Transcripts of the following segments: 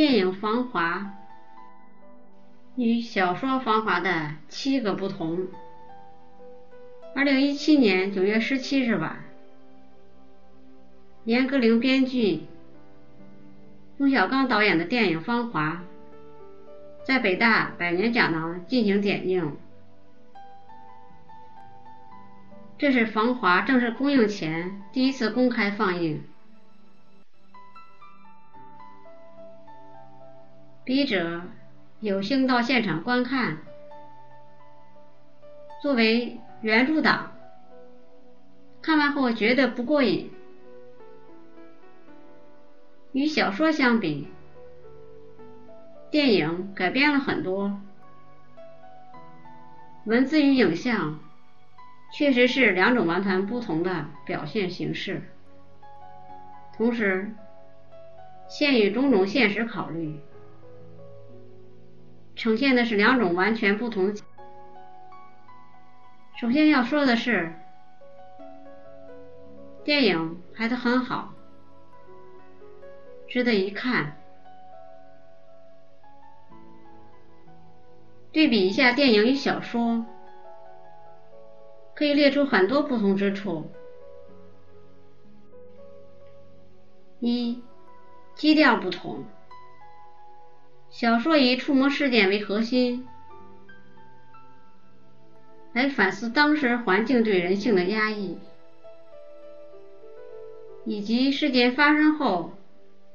电影《芳华》与小说《芳华》的七个不同。二零一七年九月十七日晚，严歌苓编剧、冯小刚导演的电影《芳华》在北大百年讲堂进行点映。这是《芳华》正式公映前第一次公开放映。笔者有幸到现场观看，作为原著党，看完后觉得不过瘾。与小说相比，电影改编了很多，文字与影像确实是两种完全不同的表现形式。同时，限于种种现实考虑。呈现的是两种完全不同。首先要说的是，电影拍得很好，值得一看。对比一下电影与小说，可以列出很多不同之处：一、基调不同。小说以触摸事件为核心，来反思当时环境对人性的压抑，以及事件发生后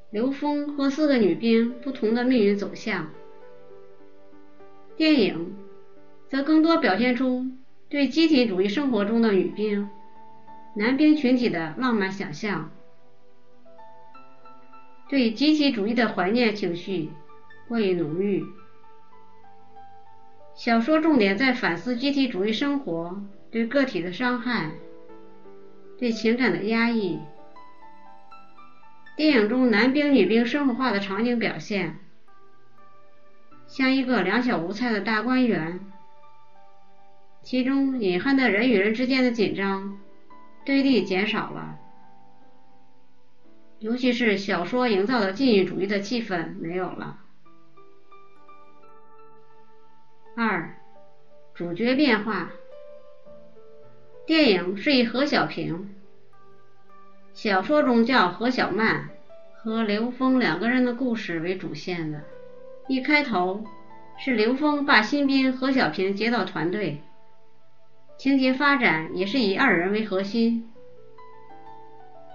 刘峰和四个女兵不同的命运走向。电影则更多表现出对集体主义生活中的女兵、男兵群体的浪漫想象，对集体主义的怀念情绪。过于浓郁。小说重点在反思集体主义生活对个体的伤害，对情感的压抑。电影中男兵女兵生活化的场景表现，像一个两小无猜的大观园，其中隐含的人与人之间的紧张对立减少了，尤其是小说营造的禁欲主义的气氛没有了。二，主角变化。电影是以何小平，小说中叫何小曼和刘峰两个人的故事为主线的。一开头是刘峰把新兵何小平接到团队，情节发展也是以二人为核心，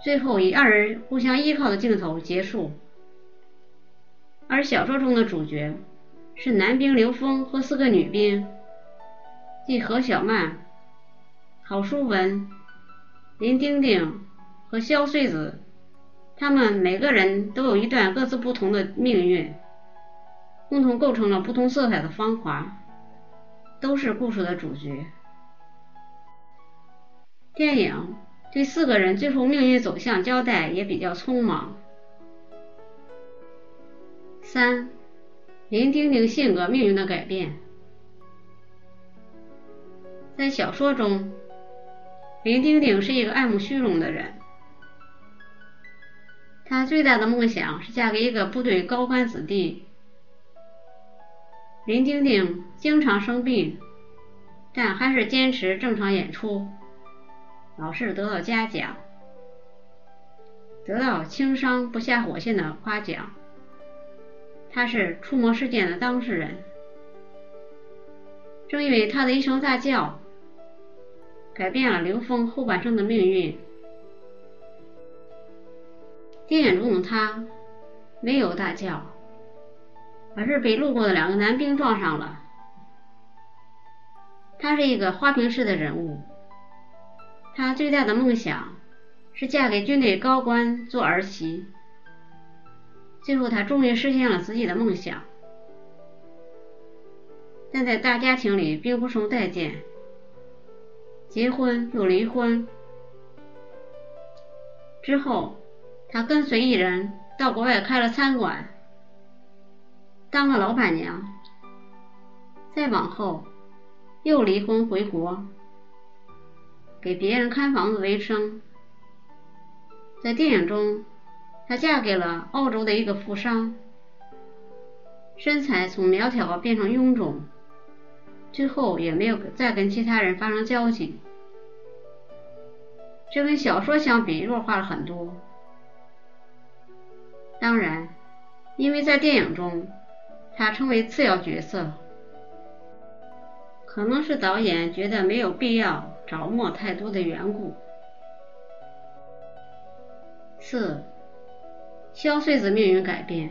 最后以二人互相依靠的镜头结束。而小说中的主角。是男兵刘峰和四个女兵，即何小曼、郝淑文、林丁丁和肖穗子，他们每个人都有一段各自不同的命运，共同构成了不同色彩的芳华，都是故事的主角。电影对四个人最后命运走向交代也比较匆忙。三。林丁丁性格命运的改变，在小说中，林丁丁是一个爱慕虚荣的人，他最大的梦想是嫁给一个部队高官子弟。林丁丁经常生病，但还是坚持正常演出，老是得到嘉奖，得到轻伤不下火线的夸奖。他是触摸事件的当事人，正因为他的一声大叫，改变了刘峰后半生的命运。电影中的他没有大叫，而是被路过的两个男兵撞上了。他是一个花瓶式的人物，他最大的梦想是嫁给军队高官做儿媳。最后，他终于实现了自己的梦想，但在大家庭里并不受待见，结婚又离婚。之后，他跟随一人到国外开了餐馆，当了老板娘。再往后，又离婚回国，给别人看房子为生。在电影中。她嫁给了澳洲的一个富商，身材从苗条变成臃肿，最后也没有再跟其他人发生交集。这跟小说相比弱化了很多。当然，因为在电影中他成为次要角色，可能是导演觉得没有必要着墨太多的缘故。四，萧穗子命运改变。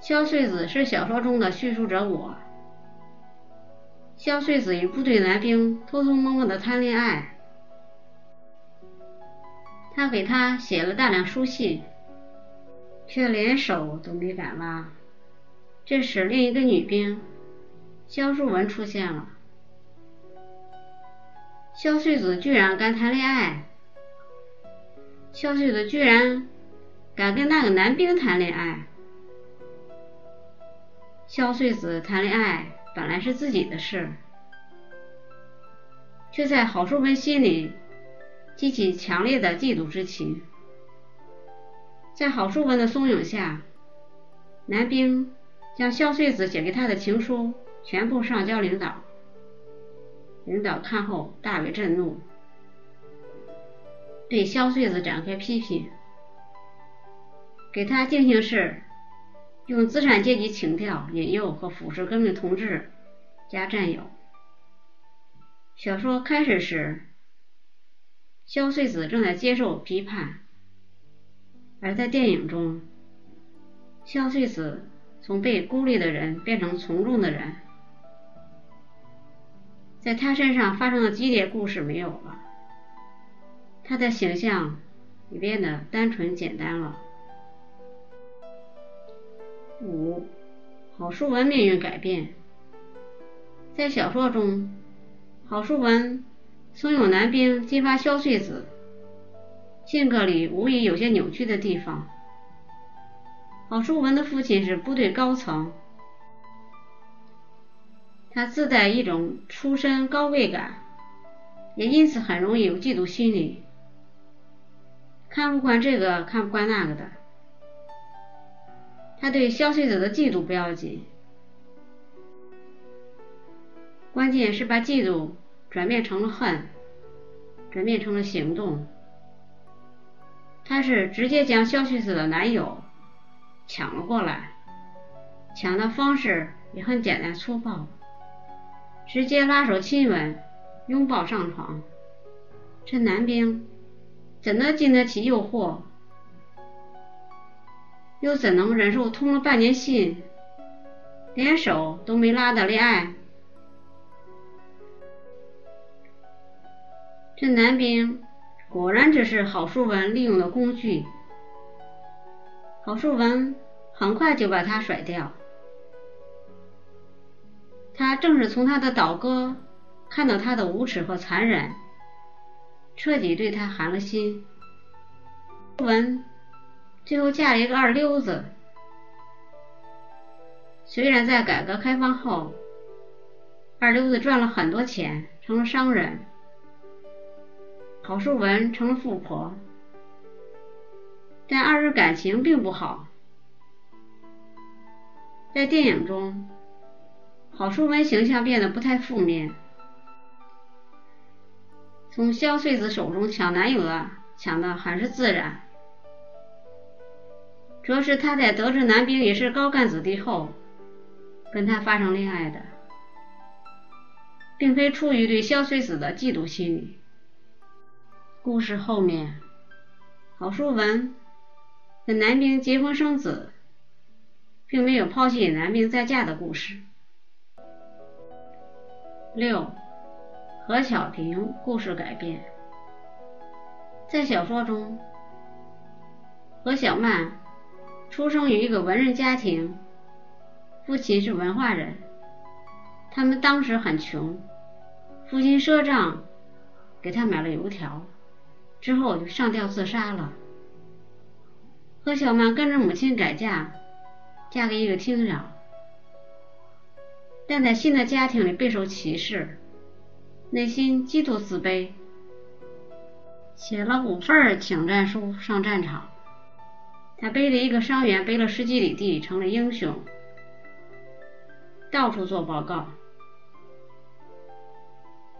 萧穗子是小说中的叙述者我。萧穗子与部队男兵偷偷摸摸的谈恋爱。他给他写了大量书信，却连手都没敢拉。这时，另一个女兵萧淑文出现了。萧穗子居然敢谈恋爱！萧穗子居然敢跟那个男兵谈恋爱！萧穗子谈恋爱本来是自己的事，却在郝淑文心里。激起强烈的嫉妒之情，在郝淑文的怂恿下，男兵将萧穗子写给他的情书全部上交领导。领导看后大为震怒，对萧穗子展开批评，给他进行是用资产阶级情调引诱和腐蚀革命同志加战友。小说开始时。萧穗子正在接受批判，而在电影中，萧穗子从被孤立的人变成从众的人，在他身上发生的激烈故事没有了，他的形象也变得单纯简单了。五，郝淑文命运改变，在小说中，郝淑文。怂恿男兵激发萧穗子，性格里无疑有些扭曲的地方。郝淑文的父亲是部队高层，他自带一种出身高贵感，也因此很容易有嫉妒心理，看不惯这个，看不惯那个的。他对萧穗子的嫉妒不要紧，关键是把嫉妒。转变成了恨，转变成了行动。他是直接将肖旭子的男友抢了过来，抢的方式也很简单粗暴，直接拉手亲吻，拥抱上床。这男兵怎能经得起诱惑？又怎能忍受通了半年信，连手都没拉的恋爱？这男兵果然只是郝淑文利用的工具，郝淑文很快就把他甩掉。他正是从他的倒戈看到他的无耻和残忍，彻底对他寒了心。淑文最后嫁了一个二流子，虽然在改革开放后，二流子赚了很多钱，成了商人。郝淑文成了富婆，但二人感情并不好。在电影中，郝淑文形象变得不太负面。从萧穗子手中抢男友的，抢的很是自然。主要是他在得知男兵也是高干子弟后，跟他发生恋爱的，并非出于对萧穗子的嫉妒心理。故事后面，郝淑文跟男兵结婚生子，并没有抛弃男兵再嫁的故事。六，何小萍故事改变，在小说中，何小曼出生于一个文人家庭，父亲是文化人，他们当时很穷，父亲赊账给他买了油条。之后就上吊自杀了。何小曼跟着母亲改嫁，嫁给一个厅长，但在新的家庭里备受歧视，内心极度自卑，写了五份请战书上战场，他背着一个伤员，背了十几里地，成了英雄，到处做报告。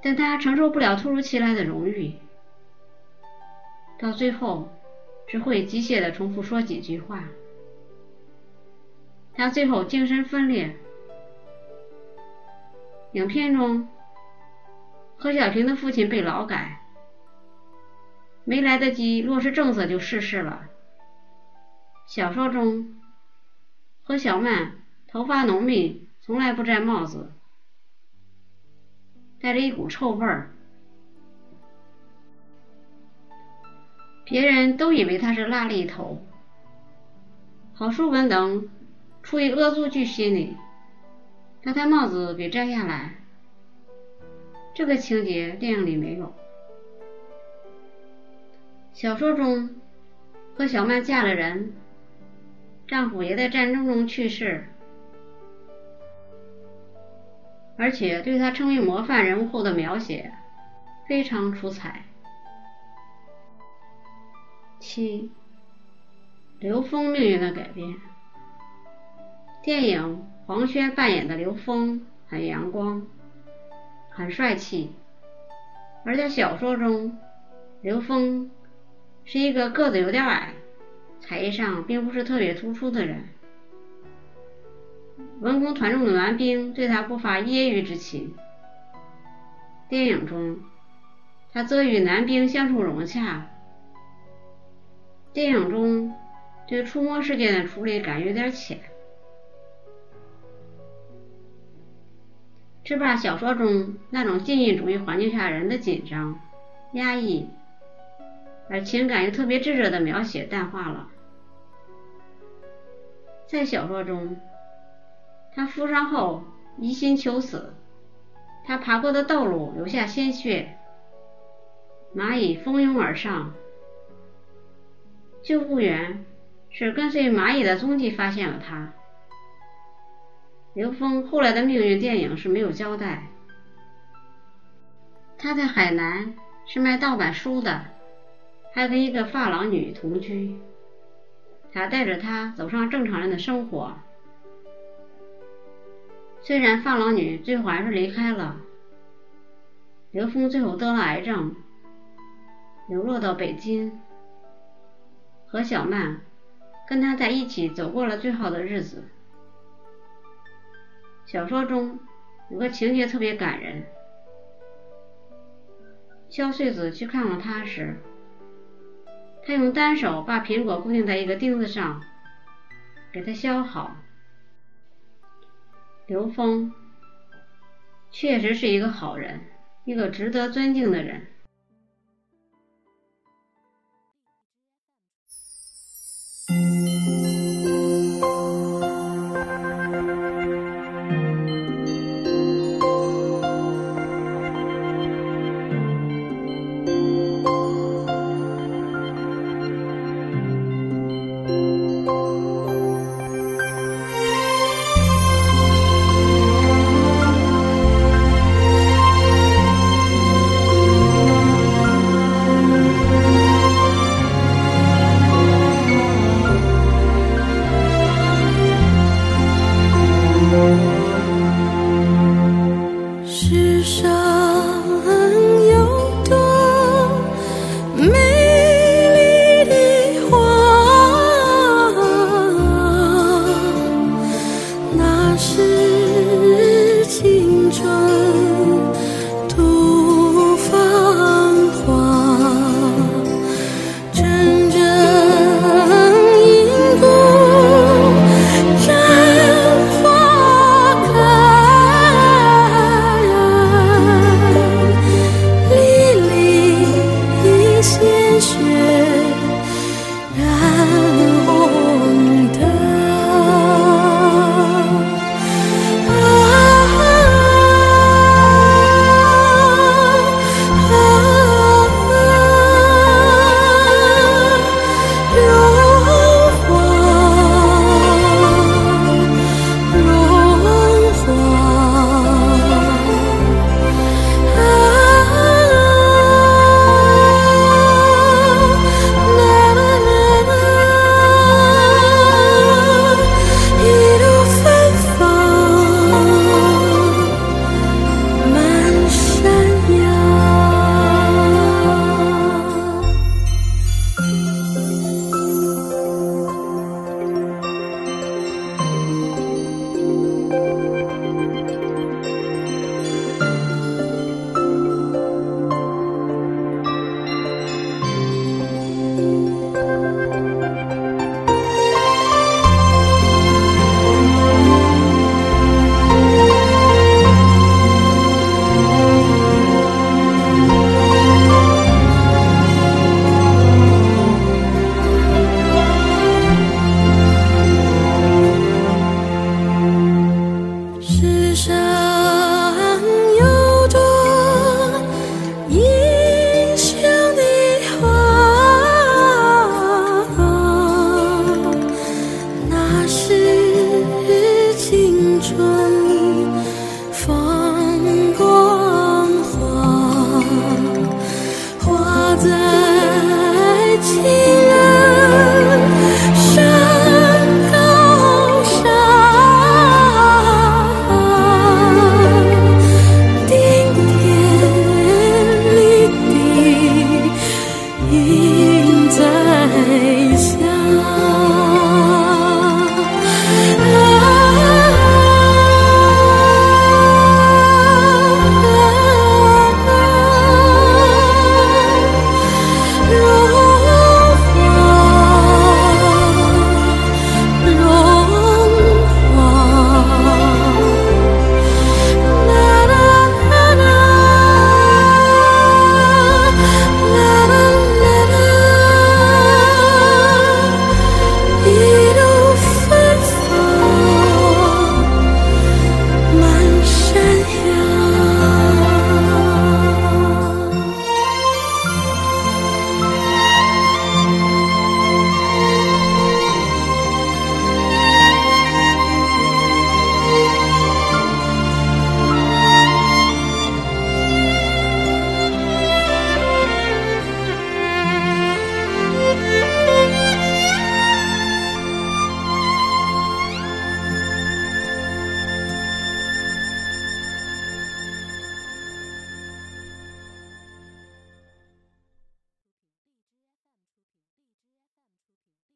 但他承受不了突如其来的荣誉，到最后只会机械的重复说几句话。他最后精神分裂。影片中，何小平的父亲被劳改，没来得及落实政策就逝世了。小说中，何小曼头发浓密，从来不摘帽子。带着一股臭味儿，别人都以为他是邋里头。郝淑文等出于恶作剧心理，把他帽子给摘下来。这个情节电影里没有。小说中，何小曼嫁了人，丈夫也在战争中去世。而且对她成为模范人物后的描写非常出彩。七，刘峰命运的改变。电影黄轩扮演的刘峰很阳光，很帅气，而在小说中，刘峰是一个个子有点矮，才艺上并不是特别突出的人。文工团中的男兵对他不乏揶揄之情。电影中，他则与男兵相处融洽。电影中对触摸事件的处理感有点浅，是把小说中那种禁欲主义环境下人的紧张、压抑，而情感又特别炙热的描写淡化了。在小说中。他负伤后一心求死，他爬过的道路留下鲜血，蚂蚁蜂拥而上，救护员是跟随蚂蚁的踪迹发现了他。刘峰后来的命运，电影是没有交代。他在海南是卖盗版书的，还跟一个发廊女同居，他带着她走上正常人的生活。虽然发廊女最后还是离开了，刘峰最后得了癌症，流落到北京。何小曼跟他在一起走过了最好的日子。小说中有个情节特别感人。萧穗子去看望他时他用单手把苹果固定在一个钉子上给他削好刘峰确实是一个好人一个值得尊敬的人。世上。